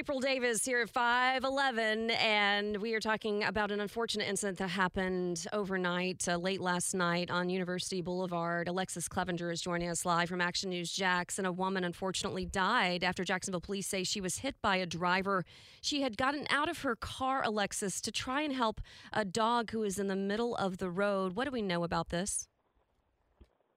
April Davis here at 511, and we are talking about an unfortunate incident that happened overnight, uh, late last night on University Boulevard. Alexus Cleavenger is joining us live from Action News Jax. a woman unfortunately died after Jacksonville police say she was hit by a driver. She had gotten out of her car, Alexus, to try and help a dog who was in the middle of the road. What do we know about this?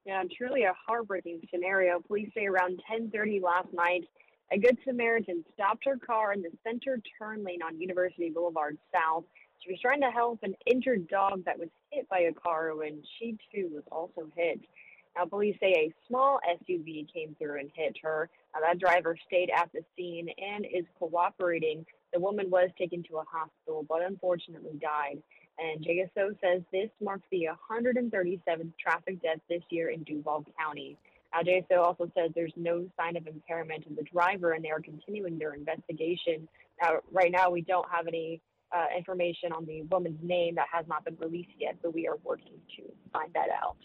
Yeah, truly a heartbreaking scenario. Police say around 10:30 last night, a Good Samaritan stopped her car in the center turn lane on University Boulevard South. She was trying to help an injured dog that was hit by a car when she too was also hit. Now, police say a small SUV came through and hit her. Now, that driver stayed at the scene and is cooperating. The woman was taken to a hospital, but unfortunately died. And JSO says this marks the 137th traffic death this year in Duval County. JSO also says there's no sign of impairment in the driver, and they are continuing their investigation. Now, right now, we don't have any uh, information on the woman's name that has not been released yet, but we are working to find that out.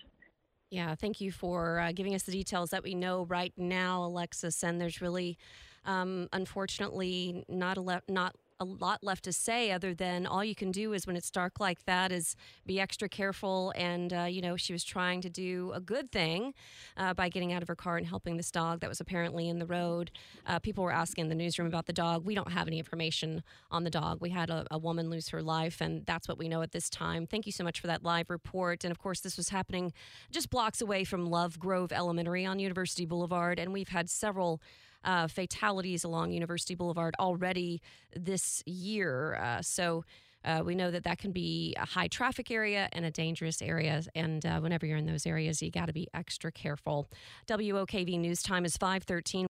Yeah, thank you for uh, giving us the details that we know right now, Alexus. And there's really, um, unfortunately, not a le- not a lot left to say other than all you can do is when it's dark like that is be extra careful. And, uh, you know, she was trying to do a good thing uh, by getting out of her car and helping this dog that was apparently in the road. Uh, people were asking in the newsroom about the dog. We don't have any information on the dog. We had a, a woman lose her life, and that's what we know at this time. Thank you so much for that live report. And of course, this was happening just blocks away from Love Grove Elementary on University Boulevard. And we've had several uh, fatalities along University Boulevard already this year. Uh, so uh, we know that that can be a high traffic area and a dangerous area. And uh, whenever you're in those areas, you got to be extra careful. WOKV News Time is 513.